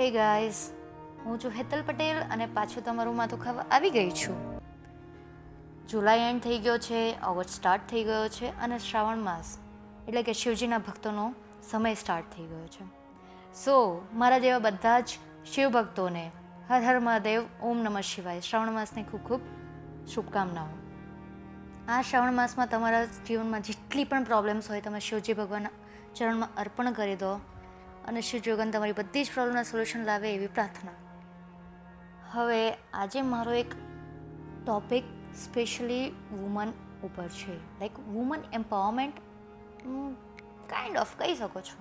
Hey guys હું છું હેતલ પટેલ અને પાછું તમારું માથું ખાવા આવી ગઈ છું. જુલાઈ એન્ડ થઈ ગયો છે ઓગસ્ટ સ્ટાર્ટ થઈ ગયો છે અને શ્રાવણ માસ, એટલે કે શિવજીના ભક્તોનો સમય સ્ટાર્ટ થઈ ગયો છે. સો મારા જેવા બધા જ શિવ ભક્તોને હર હર મહાદેવ, ઓમ નમઃ શિવાય, શ્રાવણ માસની ખૂબ ખૂબ શુભકામનાઓ. આ શ્રાવણ માસમાં તમારા જીવનમાં જેટલી પણ પ્રોબ્લેમ્સ હોય, તમે શિવજી ભગવાનના ચરણમાં અર્પણ કરી દો અને ભગવાન તમારી બધી જ પ્રોબ્લેમના સોલ્યુશન લાવે એવી પ્રાર્થના. હવે આજે મારો એક ટોપિક સ્પેશિયલી વુમન ઉપર છે. Like woman empowerment kind of કહી શકો છો.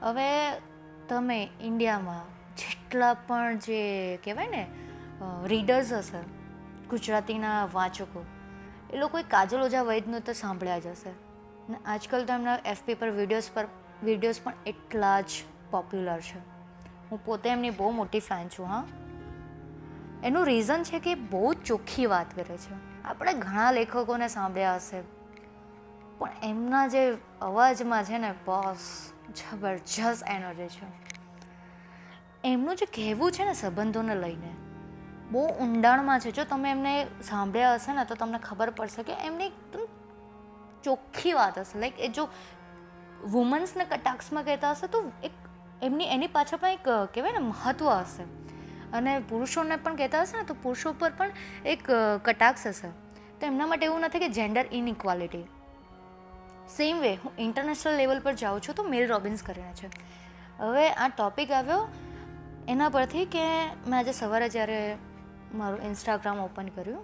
હવે તમે ઇન્ડિયામાં જેટલા પણ જે કહેવાય ને રીડર્સ હશે, ગુજરાતીના વાચકો, એ લોકોએ કાજલ ઓઝા વૈદનું તો સાંભળ્યા જ હશે. અને આજકાલ તો એમના એફપી પર વિડીયોઝ પર વિડીયોઝ પણ એટલા જ પોપ્યુલર છે. હું પોતે એમની બહુ મોટી ફેન છું, હા. એનું રીઝન છે કે બહુ ચોખ્ખી વાત કરે છે. આપણે ઘણા લેખકોને સાંભળ્યા હશે, પણ એમના જે અવાજમાં છે ને, બોસ જબરજસ્ત એનર્જી છે. એમનું જે કહેવું છે ને, સંબંધોને લઈને, બહુ ઊંડાણમાં છે. જો તમે એમને સાંભળ્યા હશે ને, તો તમને ખબર પડશે કે એમની એકદમ ચોખ્ખી વાત હશે. લાઈક એ જો વુમન્સને કટાક્ષમાં કહેતા હશે તો એક એમની, એની પાછળ પણ એક કહેવાય ને મહત્ત્વ હશે. અને પુરુષોને પણ કહેતા હશે ને, તો પુરુષો પર પણ એક કટાક્ષ હશે. તો એમના માટે એવું નથી કે જેન્ડર ઇનઇક્વાલિટી સેમ વે હું ઇન્ટરનેશનલ લેવલ પર જાઉં છું તો મેલ રોબિન્સ કરીને છે. હવે આ ટોપિક આવ્યો એના પરથી કે મેં આજે સવારે જ્યારે મારું ઇન્સ્ટાગ્રામ ઓપન કર્યું,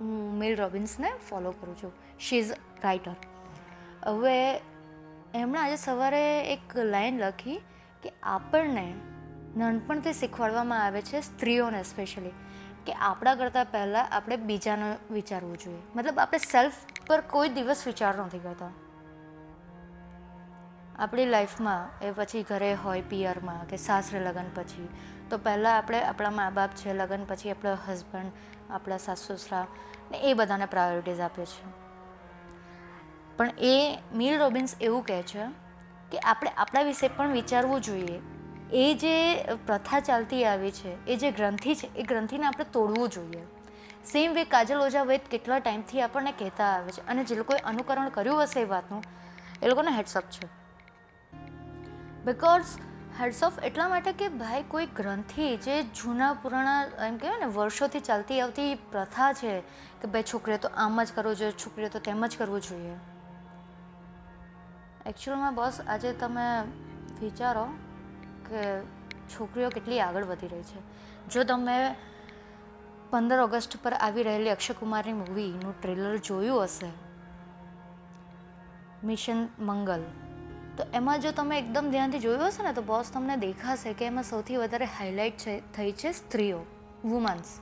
હું મેલ રોબિન્સને ફોલો કરું છું. શી ઇઝ રાઇટર હવે એમણે આજે સવારે એક લાઈન લખી કે આપણને નાનપણથી શીખવાડવામાં આવે છે સ્ત્રીઓને સ્પેશિયલી કે આપણા કરતાં પહેલાં આપણે બીજાને વિચારવું જોઈએ. મતલબ આપણે સેલ્ફ પર કોઈ દિવસ વિચાર નથી કરતા. આપણી લાઈફમાં એ પછી ઘરે હોય પિયરમાં કે સાસરે લગ્ન પછી, તો પહેલાં આપણે આપણા મા બાપ છે, લગ્ન પછી આપણા હસબન્ડ આપણા સાસુ સસરા ને એ બધાને પ્રાયોરિટીઝ આપીએ છીએ. પણ એ મિલ રોબિન્સ એવું કહે છે કે આપણે આપણા વિશે પણ વિચારવું જોઈએ. એ જે પ્રથા ચાલતી આવી છે, એ જે ગ્રંથિ છે, એ ગ્રંથિને આપણે તોડવું જોઈએ. સેમ વે કાજલ ઓઝા વૈદ કેટલા ટાઈમથી આપણને કહેતા આવે છે અને જે લોકોએ અનુકરણ કર્યું હશે એ વાતનું, એ લોકોને હેડસઅપ છે. બિકોઝ હેડ્સ એટલા માટે કે ભાઈ કોઈ ગ્રંથિ જે જૂના પુરાણા, એમ કહેવાય ને, વર્ષોથી ચાલતી આવતી પ્રથા છે કે ભાઈ છોકરીએ તો આમ જ કરવું જોઈએ છોકરીએ તો તેમ જ કરવું જોઈએ. એકચ્યુઅલમાં બસ આજે તમે વિચારો કે છોકરીઓ કેટલી આગળ વધી રહી છે. જો તમે પંદર ઓગસ્ટ પર આવી રહેલી અક્ષય કુમારની મૂવીનું ટ્રેલર જોયું હશે મિશન મંગલ તો એમાં જો તમે એકદમ ધ્યાનથી જોયું હશે ને, તો બોસ તમને દેખાશે કે એમાં સૌથી વધારે હાઇલાઇટ છે, થઈ છે સ્ત્રીઓ વુમન્સ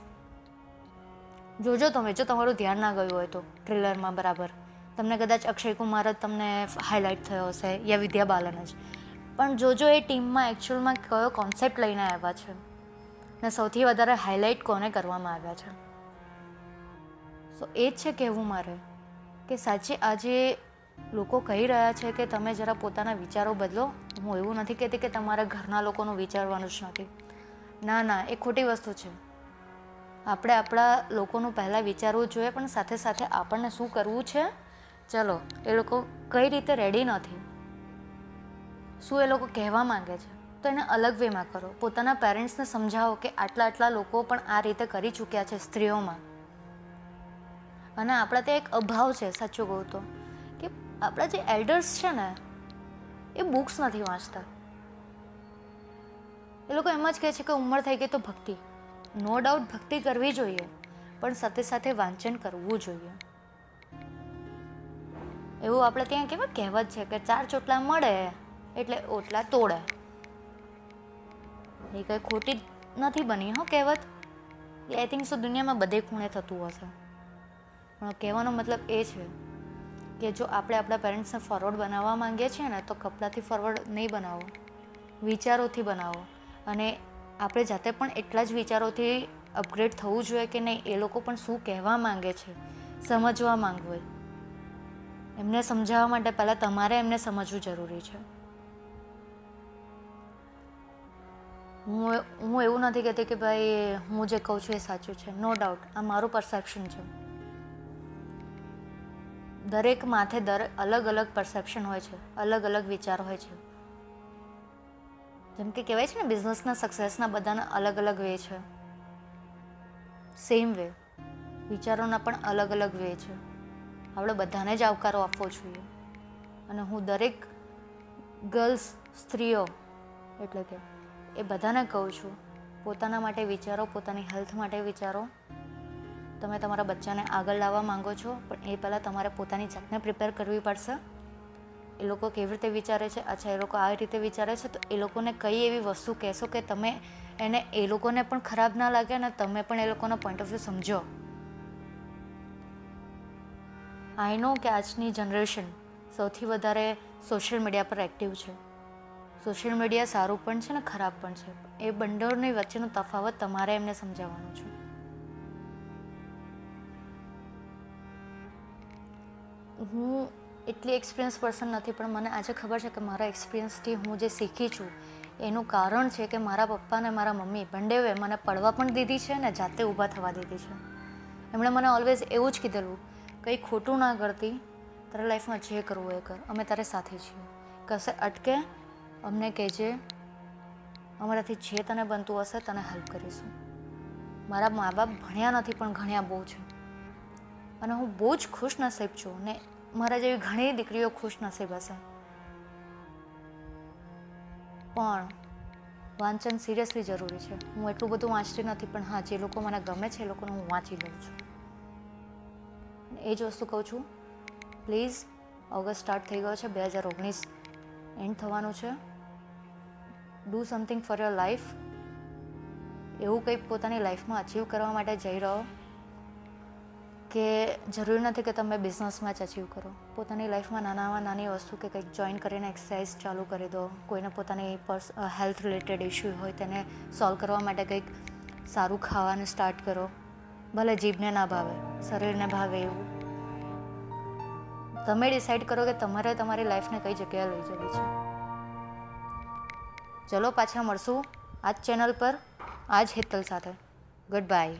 જોજો તમે, જો તમારું ધ્યાન ના ગયું હોય તો ટ્રેલરમાં બરાબર. તમને કદાચ અક્ષય કુમાર જ તમને હાઇલાઇટ થયો હશે યા વિદ્યા બાલન જ. પણ જોજો એ ટીમમાં એકચ્યુઅલમાં કયો કોન્સેપ્ટ લઈને આવ્યા છે ને સૌથી વધારે હાઇલાઇટ કોને કરવામાં આવ્યા છે? સો એ જ છે કહેવું મારે કે સાચે આજે લોકો કહી રહ્યા છે કે તમે જરા પોતાના વિચારો બદલો. હું એવું નથી કહેતી કે તમારા ઘરના લોકોનું વિચારવાનું જ નથી. ના ના, એ ખોટી વસ્તુ છે. આપણે આપણા લોકોનું પહેલાં વિચારવું જોઈએ પણ સાથે સાથે આપણને શું કરવું છે? ચલો, એ લોકો કઈ રીતે રેડી નથી? શું એ લોકો કહેવા માંગે છે? તો એને અલગ વેમાં કરો. પોતાના પેરેન્ટ્સને સમજાવો કે આટલા આટલા લોકો પણ આ રીતે કરી ચૂક્યા છે સ્ત્રીઓમાં. અને આપણા ત્યાં એક અભાવ છે, સાચું કહું તો, કે આપણા જે એલ્ડર્સ છે ને, એ બુક્સ નથી વાંચતા. એ લોકો એમ જ કહે છે કે ઉંમર થઈ ગઈ તો ભક્તિ. નો ડાઉટ ભક્તિ કરવી જોઈએ, પણ સાથે સાથે વાંચન કરવું જોઈએ. એવું આપણે ત્યાં કેવા કહેવત છે કે ચાર ચોટલા મળે એટલે ઓટલા તોડે. એ કંઈ ખોટી નથી બની, હો કહેવત? એ આઈ થિંક સો દુનિયામાં બધે ખૂણે થતું હશે. પણ કહેવાનો મતલબ એ છે કે જો આપણે આપણા પેરેન્ટ્સને ફોરવર્ડ બનાવવા માંગીએ છીએ ને, તો કપડાથી ફોરવર્ડ નહીં બનાવો. વિચારોથી બનાવો. અને આપણે જાતે પણ એટલા જ વિચારોથી અપગ્રેડ થવું જોઈએ કે નહીં, એ લોકો પણ શું કહેવા માંગે છે, સમજવા માંગવું એમને સમજાવવા માટે પહેલાં તમારે એમને સમજવું જરૂરી છે. હું હું એવું નથી કહેતી કે ભાઈ, હું જે કહું છું એ સાચું છે. નો ડાઉટ આ મારું પરસેપ્શન છે. દરેક માથે દર અલગ અલગ પરસેપ્શન હોય છે. અલગ અલગ વિચાર હોય છે. જેમ કે કહેવાય છે ને બિઝનેસના સક્સેસના બધાના અલગ અલગ વે છે. સેમ વે વિચારોના પણ અલગ અલગ વે છે. આપણે બધાને જ આવકારો આપવો જોઈએ. અને હું દરેક ગર્લ્સ સ્ત્રીઓ એટલે કે એ બધાને કહું છું, પોતાના માટે વિચારો, પોતાની હેલ્થ માટે વિચારો. તમે તમારા બચ્ચાને આગળ લાવવા માંગો છો, પણ એ પહેલાં તમારે પોતાની જાતને પ્રિપેર કરવી પડશે. એ લોકો કેવી રીતે વિચારે છે? અચ્છા, એ લોકો આ રીતે વિચારે છે, તો એ લોકોને કઈ એવી વસ્તુ કહેશો કે તમે એને એ લોકોને પણ ખરાબ ના લાગે અને તમે પણ એ લોકોનો પોઈન્ટ ઓફ વ્યૂ સમજો. આઈ નો કે આજની જનરેશન સૌથી વધારે સોશિયલ મીડિયા પર એક્ટિવ છે. સોશિયલ મીડિયા સારું પણ છે ને ખરાબ પણ છે. એ બંડોળની વચ્ચેનો તફાવત તમારે એમને સમજાવવાનો છે. હું એટલી એક્સપિરિયન્સ પર્સન નથી, પણ મને આજે ખબર છે કે મારા એક્સપિરિયન્સથી હું જે શીખી છું, એનું કારણ છે કે મારા પપ્પા અને મારા મમ્મી બંડેવે મને પડવા પણ દીધી છે અને જાતે ઊભા થવા દીધી છે. એમણે મને ઓલવેઝ એવું જ કીધેલું કંઈ ખોટું ના કરતી, તારા લાઈફમાં જે કરવું એ કર. અમે તારે સાથે છીએ. કશે અટકે, અમને કહેજે, અમારાથી જે તને બનતું હશે તને હેલ્પ કરીશું. મારા મા બાપ ભણ્યા નથી, પણ ભણ્યા બહુ છે. અને હું બહુ જ ખુશ નસીબ છું ને મારા જેવી ઘણી દીકરીઓ ખુશ નસીબ હશે. પણ વાંચન સિરિયસલી જરૂરી છે. હું એટલું બધું વાંચતી નથી, પણ હા, જે લોકો મને ગમે છે એ લોકોને હું વાંચી લઉં છું. એ જ વસ્તુ કહું છું. પ્લીઝ ઓગસ્ટ સ્ટાર્ટ થઈ ગયો છે, બે હજાર ઓગણીસ એન્ડ થવાનું છે. Do something for your life એવું કંઈક પોતાની લાઈફમાં અચીવ કરવા માટે જઈ રહ્યો કે જરૂરી નથી કે તમે બિઝનેસમાં જ અચીવ કરો. પોતાની લાઈફમાં નાનામાં નાની વસ્તુ કે કંઈક જોઈન કરીને એક્સરસાઇઝ ચાલુ કરી દો. કોઈને પોતાની પર્સ હેલ્થ રિલેટેડ ઇશ્યુ હોય તેને સોલ્વ કરવા માટે કંઈક સારું ખાવાનું સ્ટાર્ટ કરો. ભલે જીભને ના ભાવે, શરીરને ભાવે એવું. તમે ડિસાઈડ કરો કે તમારે તમારી લાઈફને કઈ જગ્યાએ લઈ જવી છે. ચલો પાછા મળશું આ જ ચેનલ પર આ જ હેતલ સાથે. Good bye